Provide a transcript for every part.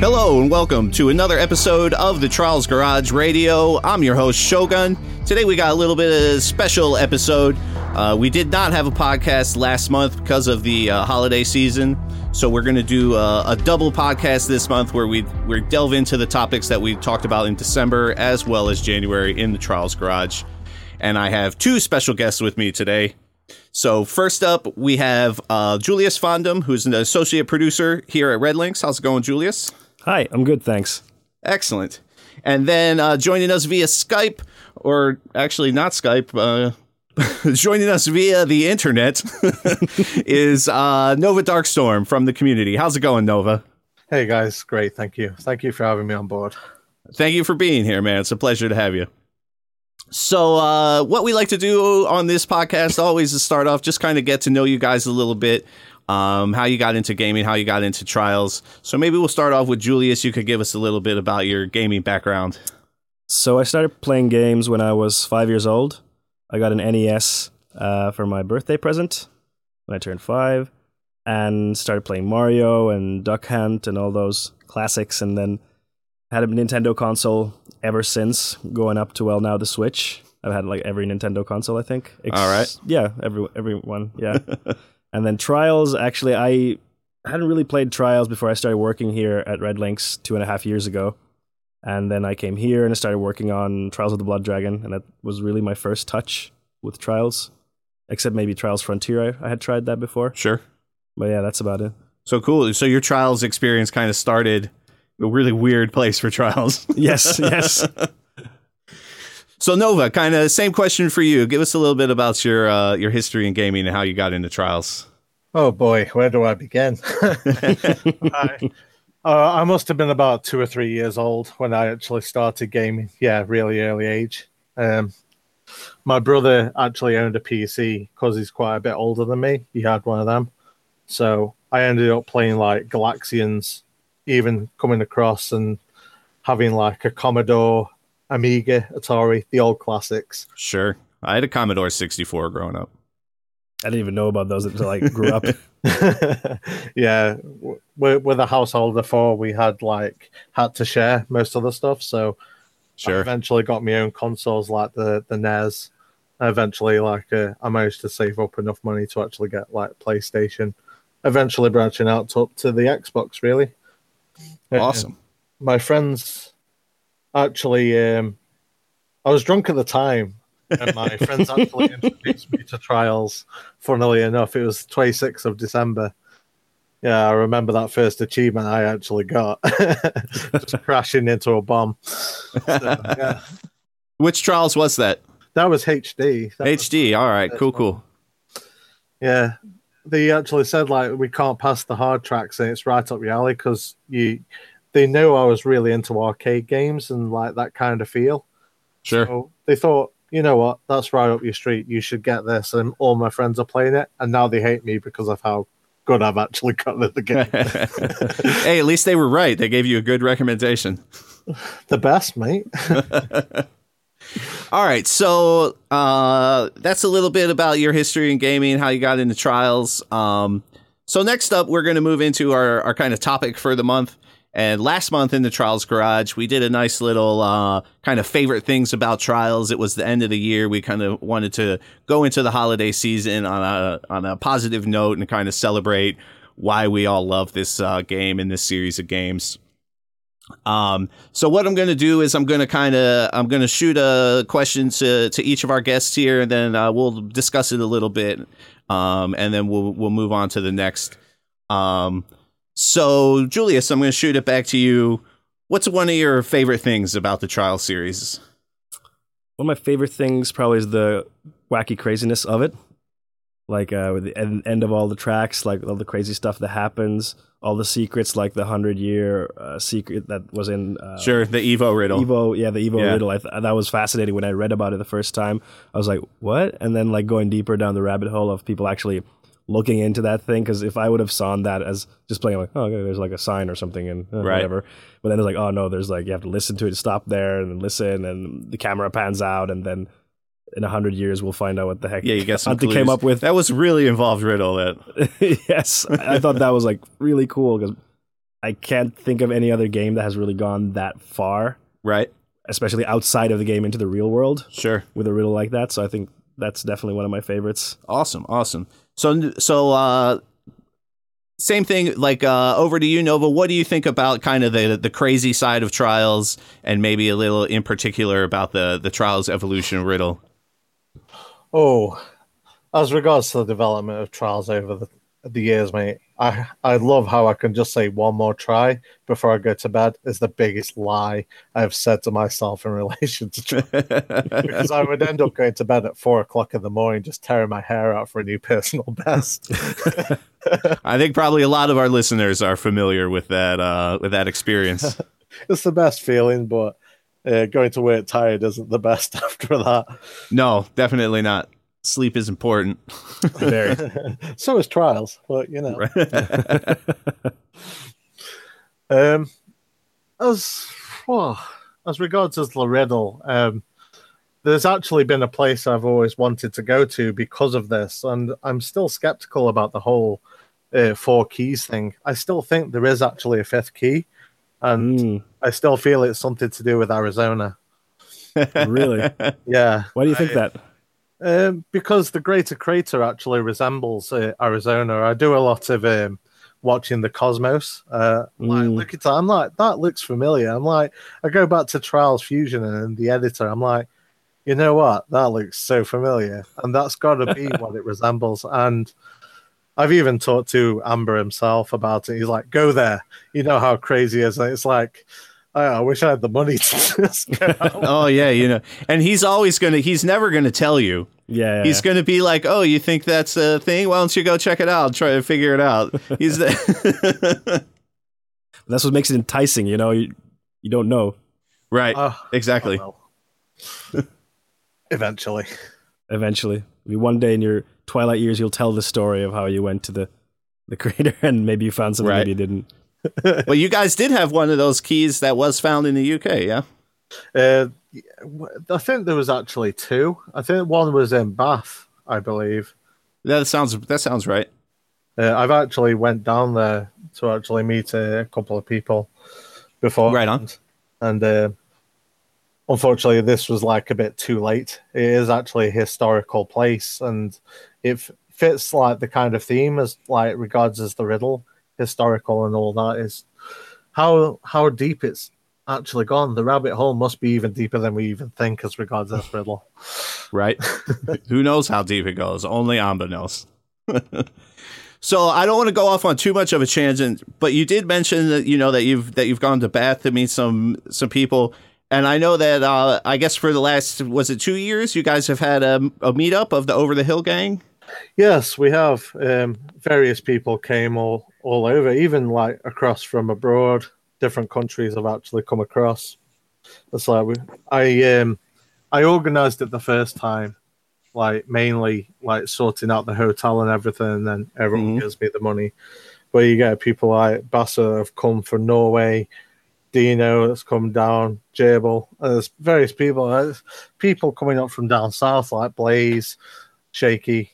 Hello and welcome to another episode of the Trials Garage Radio. I'm your host Shogun. Today we got a little bit of a special episode. Uh, we did not have a podcast last month because of the uh, holiday season, so we're going to do a, a double podcast this month where we we delve into the topics that we talked about in December as well as January in the Trials Garage. And I have two special guests with me today. So first up, we have uh, Julius Fondum, who's an associate producer here at RedLynx. How's it going, Julius? Hi, I'm good, thanks. Excellent. And then uh, joining us via Skype, or actually not Skype, uh, joining us via the internet is uh, Nova Darkstorm from the community. How's it going, Nova? Hey guys, great. Thank you. Thank you for having me on board. Thank you for being here, man. It's a pleasure to have you. So, uh, what we like to do on this podcast always is start off just kind of get to know you guys a little bit, um, how you got into gaming, how you got into trials. So, maybe we'll start off with Julius. You could give us a little bit about your gaming background. So I started playing games when I was five years old. I got an NES uh, for my birthday present when I turned five, and started playing Mario and Duck Hunt and all those classics. And then had a Nintendo console ever since, going up to well now the Switch. I've had like every Nintendo console, I think. All right. Yeah, every everyone. Yeah. and then Trials. Actually, I hadn't really played Trials before I started working here at RedLynx two and a half years ago. And then I came here and I started working on Trials of the Blood Dragon, and that was really my first touch with Trials, except maybe Trials Frontier. I, I had tried that before, Sure. but yeah, that's about it. So cool. So your trials experience kind of started a really weird place for trials. Yes, yes. So Nova, kind of same question for you. Give us a little bit about your uh, your history in gaming and how you got into trials. Oh boy, where do I begin? I, uh, I must have been about two or three years old when I actually started gaming. Yeah, really early age. Um, my brother actually owned a PC because he's quite a bit older than me. He had one of them, so I ended up playing like Galaxians, even coming across and having like a Commodore, Amiga, Atari, the old classics. Sure. I had a Commodore 64 growing up. I didn't even know about those until I grew up. yeah, w- with, with a household of four, we had like had to share most of the stuff. So I Sure. eventually got my own consoles like the the NES. Eventually, like uh, I managed to save up enough money to actually get like PlayStation. Eventually, branching out to, up to the Xbox. Really Uh, Awesome. my friends actually um I was drunk at the time and my friends actually introduced me to trials funnily enough it was 26th of December yeah I remember that first achievement I actually got just crashing into a bomb So, yeah Which trials was that? that was HD That was- HD. All right. Cool, cool. yeah they actually said like we can't pass the hard tracks and it's right up your alley because you they knew I was really into arcade games and like that kind of feel Sure. So they thought, you know what, that's right up your street. You should get this. And all my friends are playing it, and now they hate me because of how good I've actually gotten at the game. hey, at least they were right. They gave you a good recommendation. the best, mate. All right, so uh, that's a little bit about your history in gaming, how you got into trials. Um, so next up, we're going to move into our, our kind of topic for the month. And last month in the Trials Garage, we did a nice little uh, kind of favorite things about trials. It was the end of the year. We kind of wanted to go into the holiday season on a on a positive note and kind of celebrate why we all love this uh, game and this series of games. Um, so what I'm going to do is I'm going to kind of I'm going to shoot a question to to each of our guests here, and then uh, we'll discuss it a little bit, um, and then we'll we'll move on to the next. Um, so Julius, I'm going to shoot it back to you. What's one of your favorite things about the trial series? One of my favorite things probably is the wacky craziness of it. Like uh, with the end, end of all the tracks, like all the crazy stuff that happens, all the secrets, like the hundred year uh, secret that was in uh, Sure, the Evo riddle. Evo, yeah, the Evo Yeah. riddle. I th- that was fascinating when I read about it the first time. I was like, "What?" And then like going deeper down the rabbit hole of people actually looking into that thing. Because if I would have saw that as just playing, like, "Oh, okay, there's like a sign or something," and uh, Right. whatever. But then it's like, "Oh no, there's like you have to listen to it, stop there, and listen, and the camera pans out, and then in a hundred years we'll find out what the heck Yeah, you get some Hunter came up with." That was really involved riddle. That yes, I I thought that was like really cool because I can't think of any other game that has really gone that far, Right. especially outside of the game into the real world Sure. with a riddle like that. So I think that's definitely one of my favorites. Awesome. Awesome. So so uh same thing like uh over to you Nova. What do you think about kind of the the crazy side of trials and maybe a little in particular about the the trials evolution riddle? Oh, as regards to the development of trials over the, the years, mate, I I love how I can just say one more try before I go to bed is the biggest lie I've said to myself in relation to trials. because I would end up going to bed at four o'clock in the morning, just tearing my hair out for a new personal best. I think probably a lot of our listeners are familiar with that uh with that experience. it's the best feeling, but uh, going to work tired isn't the best after that. no, definitely not. Sleep is important. Very. so is trials, but you know. Um, as well, as regards as the riddle, um, there's actually been a place I've always wanted to go to because of this, and I'm still skeptical about the whole uh, four keys thing. I still think there is actually a fifth key, and Mm, I still feel it's something to do with Arizona. really? Yeah, Why do you think that? Um, because the Greater Crater actually resembles uh, Arizona. I do a lot of um, watching the cosmos. Uh, like, Mm. look at that. I'm like, that looks familiar. I'm like, I go back to Trials Fusion and the editor. I'm like, you know what? That looks so familiar, and that's got to be what it resembles. And I've even talked to Amber himself about it. He's like, go there. You know how crazy it is. And it's like, I, I wish I had the money to just oh yeah, you know. And he's always going to he's never going to tell you. Yeah, yeah, He's going to be like, "Oh, you think that's a thing? Why don't you go check it out? Try to figure it out." He's the that's what makes it enticing. You know, you you don't know. right. Uh, exactly. oh. Eventually. Eventually, Maybe one day in your twilight years, you'll tell the story of how you went to the the crater and maybe you found something Right. that you didn't. But you guys did have one of those keys that was found in the UK, yeah? Uh, I think there was actually two. I think one was in Bath, I believe. That sounds that sounds right. Uh, I've actually went down there to actually meet a couple of people before. Right on. And uh, unfortunately, this was like a bit too late. It is actually a historical place, and it f- fits like the kind of theme as like regards as the riddle, historical and all that is how how deep it's actually gone. The rabbit hole must be even deeper than we even think as regards this riddle. Right? Who knows how deep it goes? Only Amba knows. so I don't want to go off on too much of a tangent, but you did mention that you know that you've that you've gone to Bath to meet some some people. And I know that uh, I guess for the last was it two years you guys have had a, a meetup of the Over the Hill gang. Yes, we have. Um, various people came all all over, even like across from abroad. Different countries have actually come across. It's like we, I um, I organised it the first time, like mainly like sorting out the hotel and everything, and then everyone Mhm. gives me the money. But you get people like Bassa have come from Norway, Dino that's come down, Jabel. and There's various people. There's people coming up from down south like Blaze, Shaky,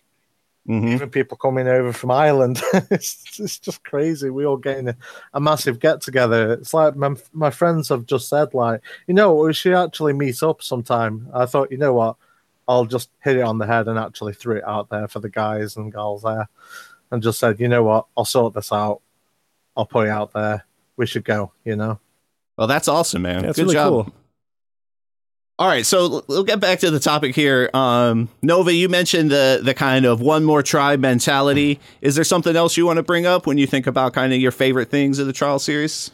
Mm-hmm. even people coming over from Ireland. it's, it's just crazy. We all getting a, a massive get together. It's like my, my friends have just said, like, you know, we should actually meet up sometime. I thought, you know what, I'll just hit it on the head and actually threw it out there for the guys and girls there, and just said, you know what, I'll sort this out. I'll put it out there. We should go. You know. Well, that's awesome, man. That's it's Good really job. cool. All right, so we'll get back to the topic here. Um, Nova, you mentioned the the kind of one more try mentality. Is there something else you want to bring up when you think about kind of your favorite things of the trial series?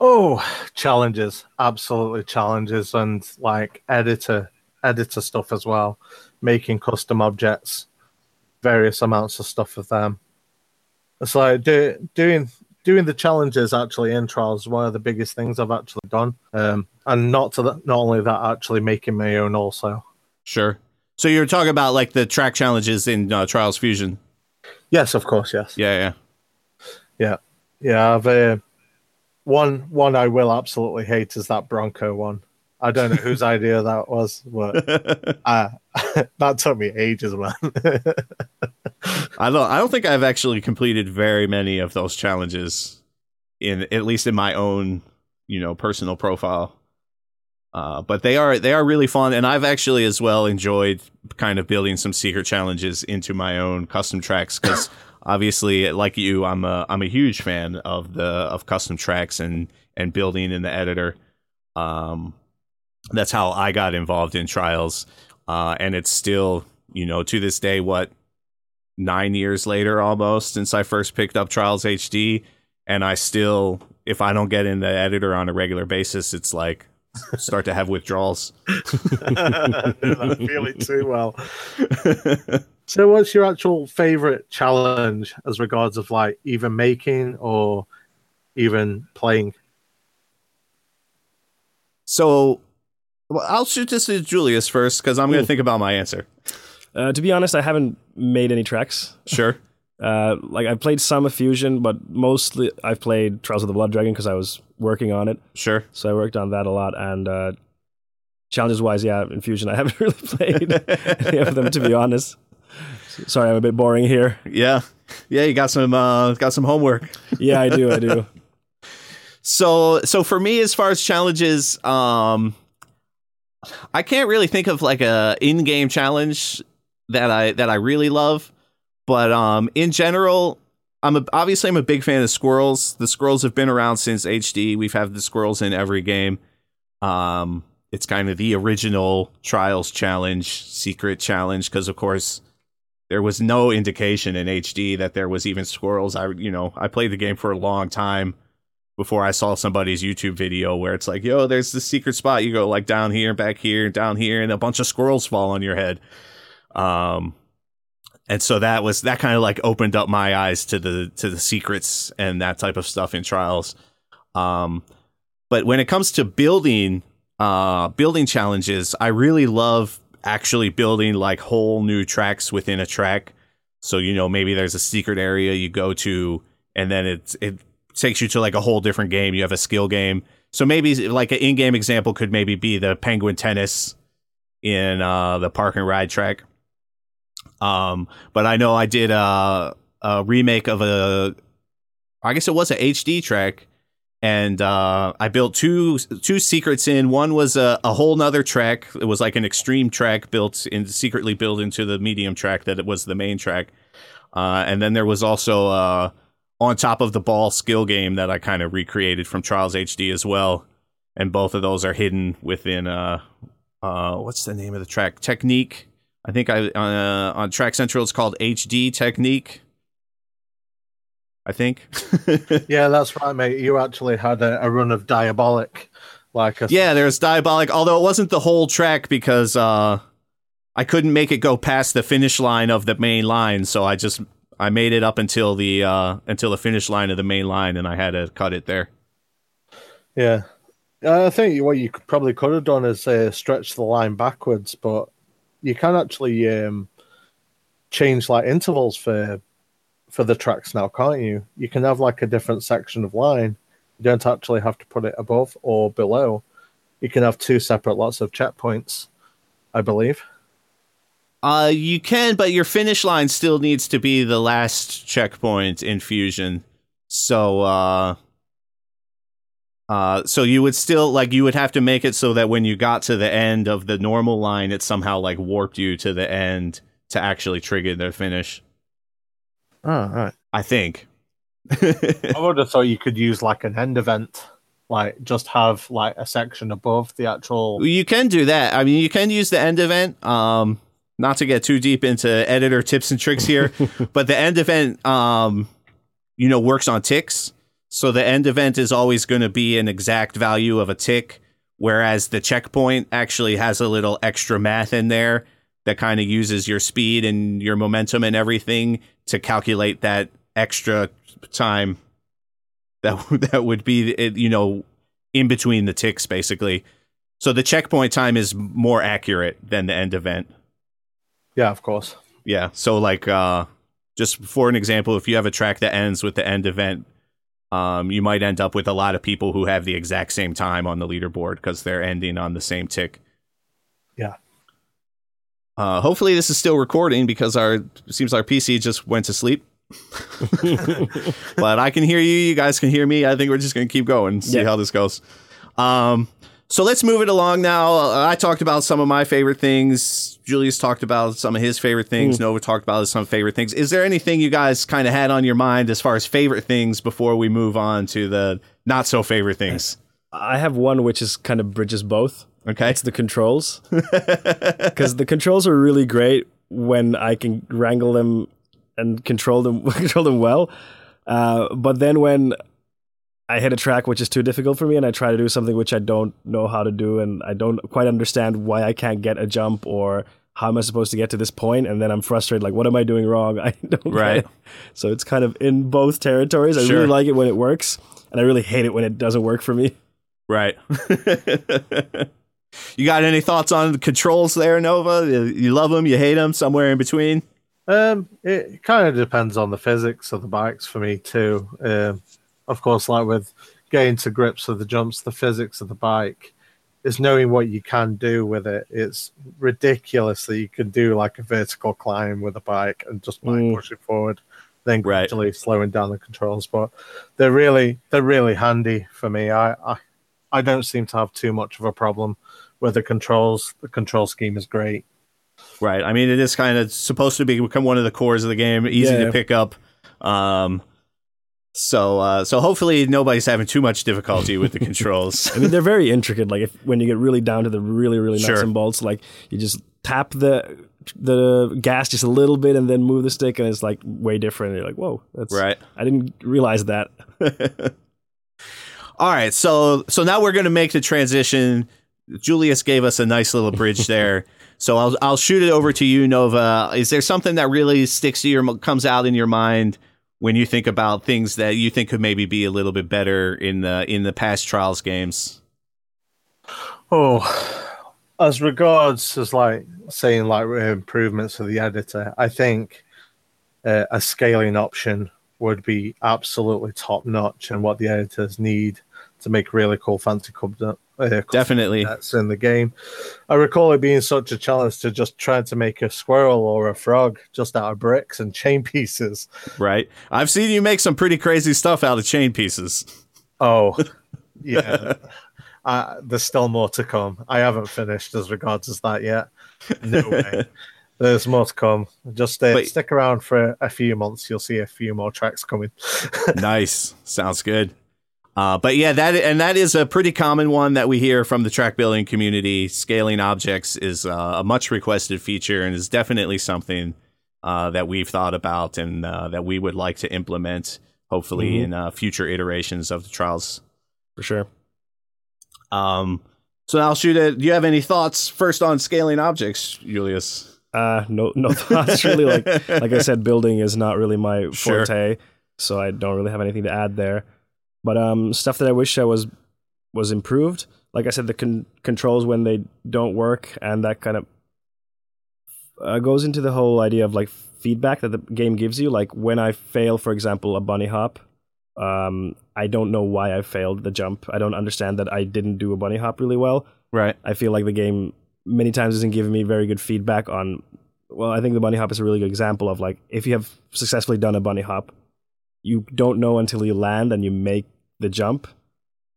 Oh, challenges, absolutely challenges, and like editor editor stuff as well, making custom objects, various amounts of stuff of them. It's like do, doing doing the challenges actually in trials is one of the biggest things I've actually done, um, and not to the, not only that, actually making my own also. Sure. So you're talking about like the track challenges in uh, Trials Fusion. Yes, of course, yes. Yeah, yeah. Yeah, I've uh, one one I will absolutely hate is that Bronco one. I don't know whose idea that was, but uh, that took me ages, man. I don't. I don't think I've actually completed very many of those challenges. in at least in my own you know personal profile. Uh, but they are they are really fun, and I've actually as well enjoyed kind of building some secret challenges into my own custom tracks because obviously, like you, I'm a I'm a huge fan of the of custom tracks and and building in the editor. Um, that's how I got involved in trials, uh, and it's still you know to this day what nine years later almost since I first picked up Trials HD, and I still if I don't get in the editor on a regular basis, it's like start to have withdrawals. I feel it too well. so, what's your actual favorite challenge as regards of like even making or even playing? So, well, I'll shoot this to Julius first because I'm going to think about my answer. Uh, to be honest, I haven't made any tracks. Sure. Uh, like I played some of Fusion, but mostly I've played Trials of the Blood Dragon because I was working on it. Sure. So I worked on that a lot. And uh, challenges wise, yeah, in Fusion I haven't really played any of them to be honest. Sorry, I'm a bit boring here. Yeah. Yeah, you got some uh, got some homework. Yeah, I do. I do. So so for me, as far as challenges, um, I can't really think of like a in-game challenge that I that I really love. But um, in general, I'm a, obviously I'm a big fan of squirrels. The squirrels have been around since HD. We've had the squirrels in every game. Um, it's kind of the original Trials challenge, secret challenge, because of course there was no indication in HD that there was even squirrels. I you know I played the game for a long time before I saw somebody's YouTube video where it's like, yo, there's the secret spot. You go like down here, back here, down here, and a bunch of squirrels fall on your head. Um, and so that was that kind of like opened up my eyes to the to the secrets and that type of stuff in trials um but when it comes to building uh building challenges i really love actually building like whole new tracks within a track so you know maybe there's a secret area you go to and then it's it takes you to like a whole different game you have a skill game so maybe like an in-game example could maybe be the penguin tennis in uh the park and ride track um, but I know I did a, a remake of a, I guess it was a HD track, and uh, I built two two secrets in. One was a, a whole nother track. It was like an extreme track built in secretly built into the medium track that it was the main track. Uh, and then there was also uh, on top of the ball skill game that I kind of recreated from Trials HD as well. And both of those are hidden within uh, uh, what's the name of the track? Technique I think I uh, on Track Central it's called HD Technique. I think. yeah, that's right, mate. You actually had a, a run of Diabolic, like a yeah. There's Diabolic, although it wasn't the whole track because uh, I couldn't make it go past the finish line of the main line, so I just I made it up until the uh, until the finish line of the main line, and I had to cut it there. Yeah, I think what you probably could have done is uh, stretch the line backwards, but you can actually um, change like intervals for for the tracks now, can't you? You can have like a different section of line. You don't actually have to put it above or below. You can have two separate lots of checkpoints, I believe. Uh, you can, but your finish line still needs to be the last checkpoint in Fusion. So, uh, uh, so you would still like you would have to make it so that when you got to the end of the normal line, it somehow like warped you to the end to actually trigger the finish. Oh, right. I think. I would have thought you could use like an end event, like just have like a section above the actual. You can do that. I mean, you can use the end event. Um, not to get too deep into editor tips and tricks here, but the end event, um, you know, works on ticks. So the end event is always going to be an exact value of a tick, whereas the checkpoint actually has a little extra math in there that kind of uses your speed and your momentum and everything to calculate that extra time that that would be you know in between the ticks basically. So the checkpoint time is more accurate than the end event. Yeah, of course. Yeah. So like uh just for an example, if you have a track that ends with the end event um, you might end up with a lot of people who have the exact same time on the leaderboard because they're ending on the same tick. Yeah. Uh, hopefully this is still recording because our seems our PC just went to sleep. but I can hear you. You guys can hear me. I think we're just going to keep going, see Yeah. how this goes. Um, so let's move it along now. I talked about some of my favorite things. Julius talked about some of his favorite things. Nova talked about some favorite things. Is there anything you guys kind of had on your mind as far as favorite things before we move on to the not so favorite things? I have one which is kind of bridges both. Okay. It's the controls. Because the controls are really great when I can wrangle them and control them control them well. Uh, but then when I hit a track which is too difficult for me and I try to do something which I don't know how to do and I don't quite understand why I can't get a jump or how am I supposed to get to this point and then I'm frustrated like what am I doing wrong? I don't get Right. it. So it's kind of in both territories. I Sure. really like it when it works and I really hate it when it doesn't work for me. Right. you got any thoughts on the controls there, Nova? You- You love them, you hate them, somewhere in between? Um, it kind of depends on the physics of the bikes for me too. Um, of course, like with getting to grips with the jumps, the physics of the bike is knowing what you can do with it. It's ridiculous that you can do like a vertical climb with a bike and just like Mm. push it forward, then Right. gradually slowing down the controls. But they're really they're really handy for me. I, I I don't seem to have too much of a problem with the controls. The control scheme is great. Right. I mean, it is kind of supposed to be become one of the cores of the game, easy Yeah. to pick up. Um, so, uh, so hopefully nobody's having too much difficulty with the controls. I mean, they're very intricate. Like if when you get really down to the really, really nuts Sure. and bolts, like you just tap the the gas just a little bit and then move the stick, and it's like way different. You're like, whoa, that's right. I didn't realize that. All right. So, so now we're going to make the transition. Julius gave us a nice little bridge there. So I'll I'll shoot it over to you, Nova. Is there something that really sticks to your comes out in your mind when you think about things that you think could maybe be a little bit better in the in the past trials games? Oh, as regards as like saying like improvements for the editor, I think uh, a scaling option would be absolutely top notch, and what the editors need to make really cool fancy uh, Definitely. that's in the game. I recall it being such a challenge to just try to make a squirrel or a frog just out of bricks and chain pieces. Right. I've seen you make some pretty crazy stuff out of chain pieces. Oh, yeah. uh, there's still more to come. I haven't finished as regards as that yet. No way. There's more to come. Just uh, But- stick around for a few months. You'll see a few more tracks coming. nice. Sounds good. Uh, but yeah, that and that is a pretty common one that we hear from the track building community. Scaling objects is uh, a much requested feature and is definitely something uh, that we've thought about and uh, that we would like to implement, hopefully Mhm. in uh, future iterations of the trials. For sure. Um, so I'll shoot it. Do you have any thoughts first on scaling objects, Julius? Uh no no thoughts really like like I said, building is not really my Sure. forte, so I don't really have anything to add there. But um stuff that I wish I was was improved. Like I said, the con- controls when they don't work and that kind of uh, goes into the whole idea of like feedback that the game gives you. Like when I fail, for example, a bunny hop, um, I don't know why I failed the jump. I don't understand that I didn't do a bunny hop really well. Right. I feel like the game many times isn't giving me very good feedback on. Well, I think the bunny hop is a really good example of like if you have successfully done a bunny hop, you don't know until you land and you make the jump.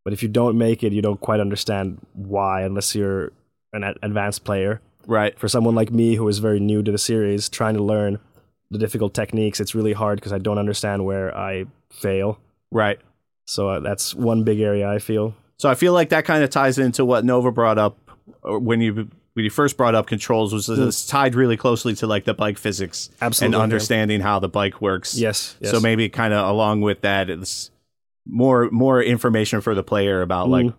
But if you don't make it, you don't quite understand why, unless you're an advanced player. Right. For someone like me who is very new to the series, trying to learn the difficult techniques, it's really hard because I don't understand where I fail. Right. So uh, that's one big area I feel. So I feel like that kind of ties into what Nova brought up uh, when you when you first brought up controls was it's tied really closely to like the bike physics Absolutely. and yeah. understanding how the bike works. Yes. yes. So maybe kind of along with that, it's more more information for the player about like Mm.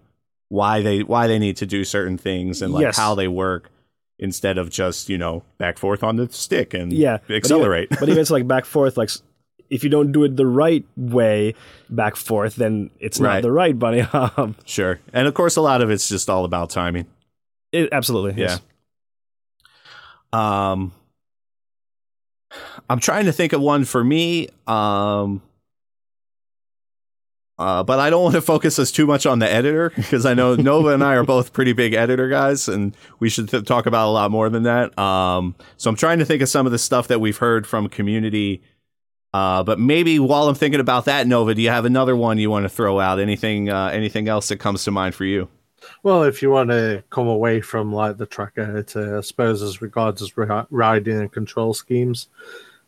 why they why they need to do certain things and like Yes. how they work instead of just you know back forth on the stick and yeah but even- accelerate. but even it's like back forth like if you don't do it the right way back forth then it's Right. not the right bunny hop sure, and of course a lot of it's just all about timing. It- absolutely Yeah. yes. Um, I'm trying to think of one for me. Um, uh, but I don't want to focus us too much on the editor because I know Nova and I are both pretty big editor guys, and we should th- talk about a lot more than that. Um, so I'm trying to think of some of the stuff that we've heard from community Uh, but maybe while I'm thinking about that, Nova, do you have another one you want to throw out? Anything, uh, anything else that comes to mind for you? Well, if you want to come away from like the tracker to, I suppose, as regards as ri- riding and control schemes,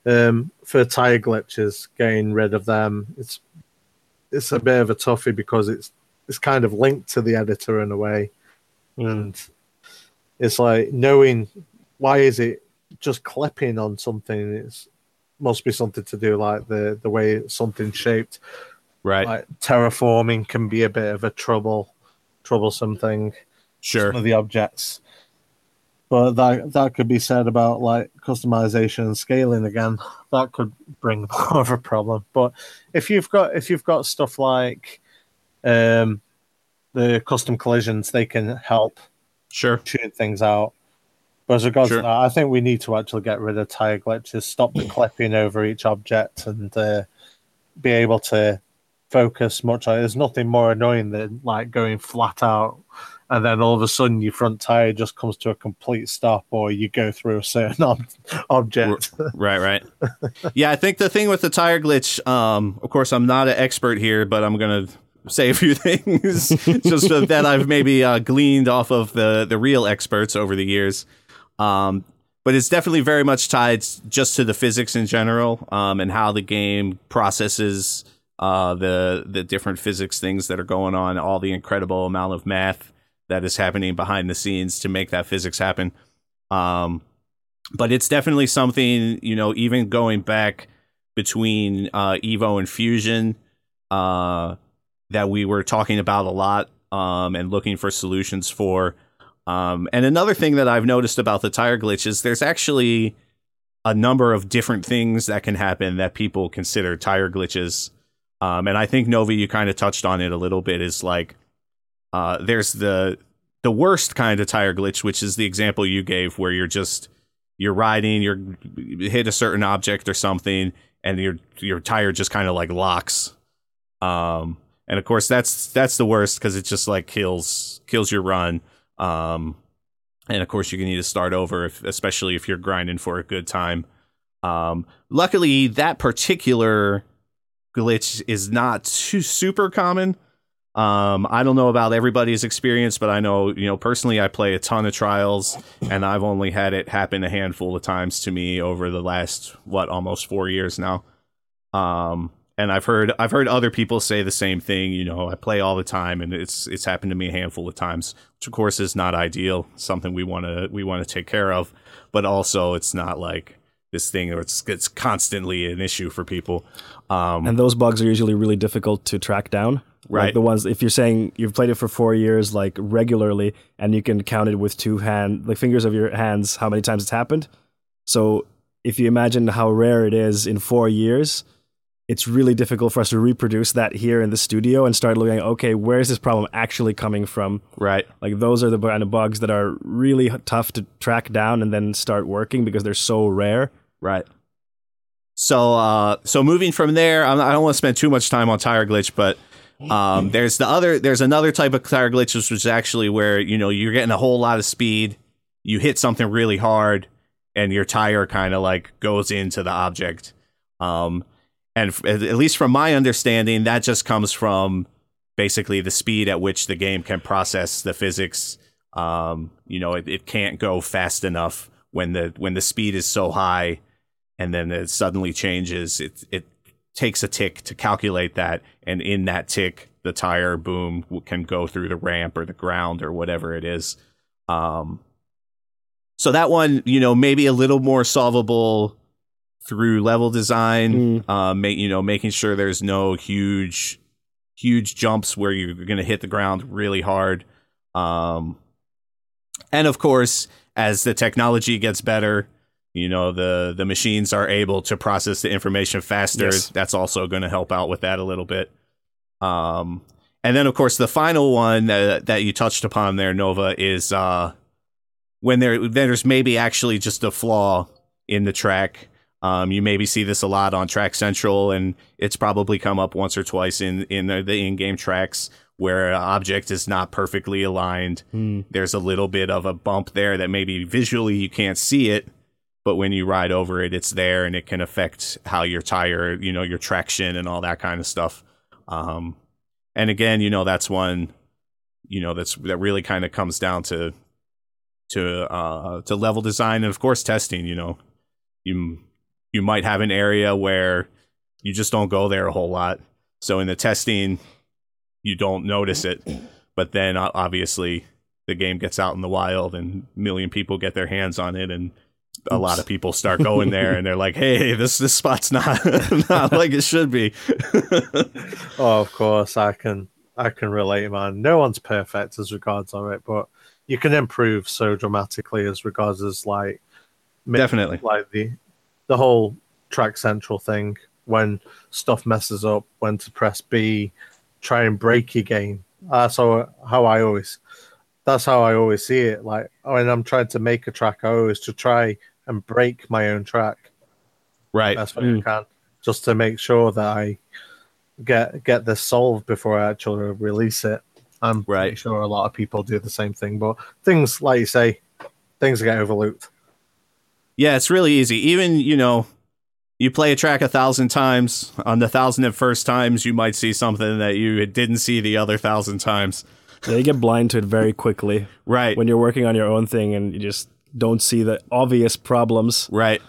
um, for tire glitches, getting rid of them, it's it's a bit of a toughie because it's it's kind of linked to the editor in a way, and it's like knowing why is it just clipping on something. It's must be something to do like the the way something's shaped. Right. Like terraforming can be a bit of a trouble troublesome thing. Sure. Some of the objects. But that that could be said about like customization and scaling again. That could bring more of a problem. But if you've got if you've got stuff like um the custom collisions, they can help Sure. tune things out. But as regards Sure. to that, I think we need to actually get rid of tire glitches, stop the clipping over each object, and uh, be able to focus much. Like, there's nothing more annoying than like going flat out, and then all of a sudden your front tire just comes to a complete stop, or you go through a certain ob- object. Right, right. yeah, I think the thing with the tire glitch, um, of course, I'm not an expert here, but I'm gonna say a few things just that I've maybe uh, gleaned off of the the real experts over the years. Um, but it's definitely very much tied just to the physics in general, um, and how the game processes uh, the the different physics things that are going on, all the incredible amount of math that is happening behind the scenes to make that physics happen. Um, but it's definitely something you know even going back between uh, evo and fusion uh, that we were talking about a lot um, and looking for solutions for um, and another thing that i've noticed about the tire glitch is there's actually a number of different things that can happen that people consider tire glitches um, and i think novi you kind of touched on it a little bit is like uh, there's the the worst kind of tire glitch which is the example you gave where you're just you're riding, you're you hit a certain object or something, and your your tire just kind of like locks. Um, and of course that's that's the worst because it just like kills kills your run. Um, and of course you can need to start over, if, especially if you're grinding for a good time. Um, luckily that particular glitch is not too super common. Um, I don't know about everybody's experience, but I know, you know, personally, I play a ton of trials, and I've only had it happen a handful of times to me over the last what almost four years now. Um, and I've heard I've heard other people say the same thing. You know, I play all the time, and it's it's happened to me a handful of times, which of course is not ideal. Something we want to we want to take care of, but also it's not like this thing where it's it's constantly an issue for people. Um, And those bugs are usually really difficult to track down. Right. Like the ones if you're saying you've played it for four years, like regularly, and you can count it with two hand like fingers of your hands how many times it's happened. So if you imagine how rare it is in four years, it's really difficult for us to reproduce that here in the studio and start looking, okay, where is this problem actually coming from? right. Like those are the kind of bugs that are really tough to track down and then start working because they're so rare. Right. So, uh, so moving from there, I'm, I don't want to spend too much time on tire glitch, but um, there's the other, there's another type of tire glitch, which is actually where you know you're getting a whole lot of speed, you hit something really hard, and your tire kind of like goes into the object. Um, and f- at at least from my understanding, that just comes from basically the speed at which the game can process the physics. Um, you know, it, it can't go fast enough when the when the speed is so high and then it suddenly changes. It it takes a tick to calculate that and in that tick the tire boom can go through the ramp or the ground or whatever it is. Um so that one you know maybe a little more solvable through level design Mm. uh make you know making sure there's no huge huge jumps where you're going to hit the ground really hard. Um and of course as the technology gets better you know the the machines are able to process the information faster Yes. that's also going to help out with that a little bit um and then of course the final one that, that you touched upon there nova is uh when there there's maybe actually just a flaw in the track um, you maybe see this a lot on Track Central, and it's probably come up once or twice in in the, the in-game tracks where an object is not perfectly aligned. Hmm. There's a little bit of a bump there that maybe visually you can't see it, but when you ride over it, it's there and it can affect how your tire, you know, your traction and all that kind of stuff. Um, and again, you know, that's one, you know, that's that really kind of comes down to to uh to level design and of course testing. You know, you you might have an area where you just don't go there a whole lot. So in the testing, you don't notice it, but then obviously the game gets out in the wild and a million people get their hands on it and a lot of people start going there and they're like hey this this spot's not not like it should be. Oh of course i can i can relate man. No one's perfect as regards on it but you can improve so dramatically as regards as like definitely. like the the whole track central thing when stuff messes up when to press b try and break your game. That's how, how i always that's how I always see it. Like when I'm trying to make a track, I always to try and break my own track. Right. That's what mm. I can, just to make sure that I get get this solved before I actually release it. I'm right. sure a lot of people do the same thing, but things like you say, things get overlooked. Yeah, it's really easy. Even you know, you play a track a thousand times. On the thousand and first times, you might see something that you didn't see the other thousand times. Yeah, you get blind to it very quickly. Right. When you're working on your own thing and you just don't see the obvious problems. Right.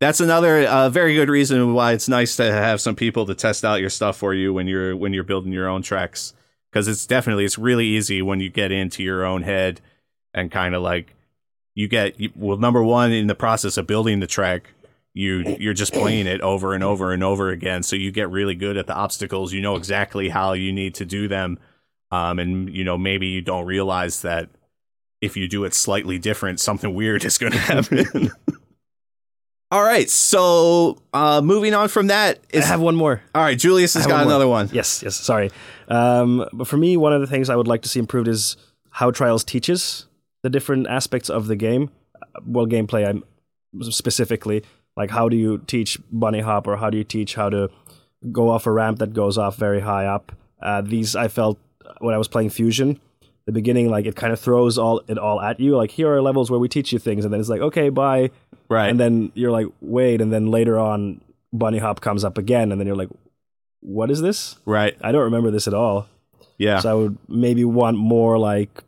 That's another uh, very good reason why it's nice to have some people to test out your stuff for you when you're when you're building your own tracks because it's definitely it's really easy when you get into your own head and kind of like you get well number one in the process of building the track you you're just playing it over and over and over again so you get really good at the obstacles you know exactly how you need to do them um, and you know maybe you don't realize that if you do it slightly different, something weird is going to happen. all right, so uh, moving on from that, is, I have one more. All right, Julius has got one another one. Yes, yes. Sorry, um, but for me, one of the things I would like to see improved is how Trials teaches the different aspects of the game. Well, gameplay, I'm specifically like how do you teach bunny hop or how do you teach how to go off a ramp that goes off very high up. Uh, these I felt when I was playing Fusion, the beginning like it kind of throws all it all at you. Like here are levels where we teach you things, and then it's like okay, bye. Right. And then you're like wait, and then later on, bunny hop comes up again, and then you're like, what is this? Right. I don't remember this at all. Yeah. So I would maybe want more like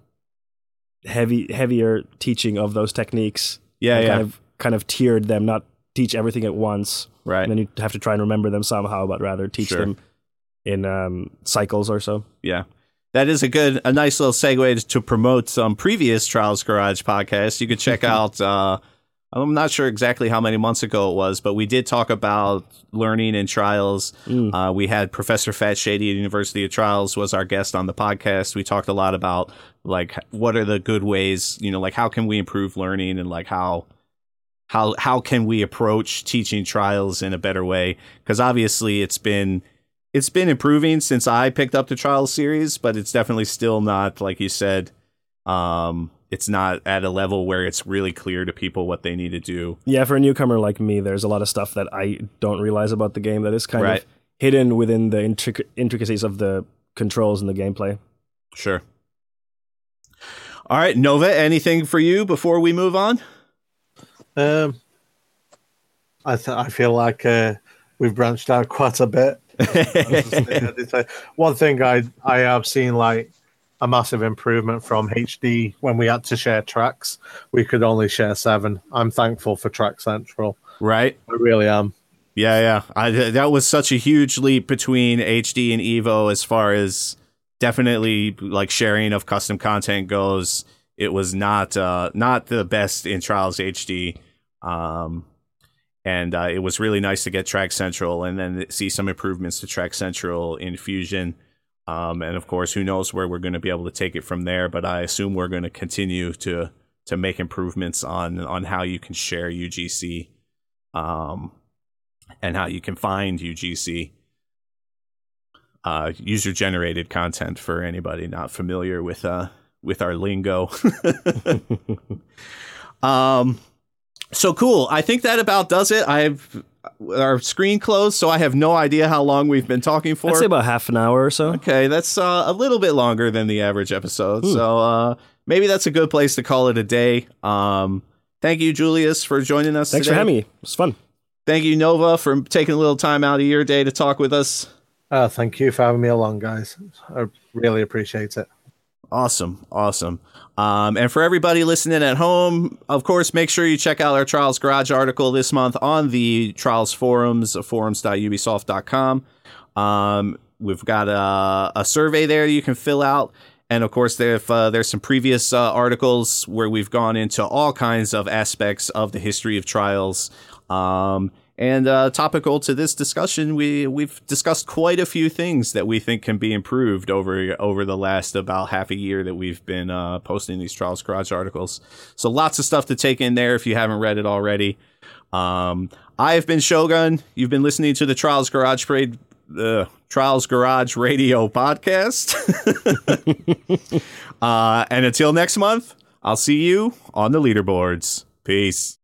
heavy heavier teaching of those techniques. Yeah, yeah. Kind of kind of tiered them, not teach everything at once. Right. And then you have to try and remember them somehow, but rather teach sure. them in um, cycles or so. Yeah that is a good, a nice little segue to promote some previous Trials Garage podcast. You could check out. Uh, I'm not sure exactly how many months ago it was, but we did talk about learning and trials. Mm. Uh, we had Professor Fat Shady at University of Trials was our guest on the podcast. We talked a lot about like what are the good ways, you know, like how can we improve learning and like how how how can we approach teaching trials in a better way? Because obviously it's been it's been improving since I picked up the Trials series, but it's definitely still not like you said. Um, it's not at a level where it's really clear to people what they need to do. Yeah, for a newcomer like me, there's a lot of stuff that I don't realize about the game that is kind right. of hidden within the intric- intricacies of the controls and the gameplay. Sure. All right, Nova, anything for you before we move on? Um, I th- I feel like uh, we've branched out quite a bit. One thing I I have seen like a massive improvement from HD when we had to share tracks. We could only share seven. I'm thankful for Track Central. Right. I really am. Yeah, yeah. I, that was such a huge leap between HD and Evo as far as definitely like sharing of custom content goes. It was not uh, not the best in Trials HD. Um, and uh, it was really nice to get Track Central and then see some improvements to Track Central in Fusion. Um, and of course, who knows where we're going to be able to take it from there? But I assume we're going to continue to to make improvements on on how you can share UGC, um, and how you can find UGC. Uh, user generated content for anybody not familiar with uh with our lingo. um so cool. I think that about does it. I've our screen closed, so I have no idea how long we've been talking for. I'd say about half an hour or so. Okay, that's uh, a little bit longer than the average episode. Hmm. So uh, maybe that's a good place to call it a day. Um, Thank you, Julius, for joining us. Thanks today. for having me. It was fun. Thank you, Nova, for taking a little time out of your day to talk with us. Uh, thank you for having me along, guys. I really appreciate it. Awesome, awesome. Um, and for everybody listening at home, of course, make sure you check out our Trials Garage article this month on the Trials forums, forums.ubisoft.com. Um, we've got a, a survey there you can fill out. And of course, there, if, uh, there's some previous uh, articles where we've gone into all kinds of aspects of the history of Trials. Um, and uh, topical to this discussion, we we've discussed quite a few things that we think can be improved over over the last about half a year that we've been uh, posting these Trials Garage articles. So lots of stuff to take in there if you haven't read it already. Um, I have been Shogun. You've been listening to the Trials Garage Parade, uh, Trials Garage Radio podcast. uh, and until next month, I'll see you on the leaderboards. Peace.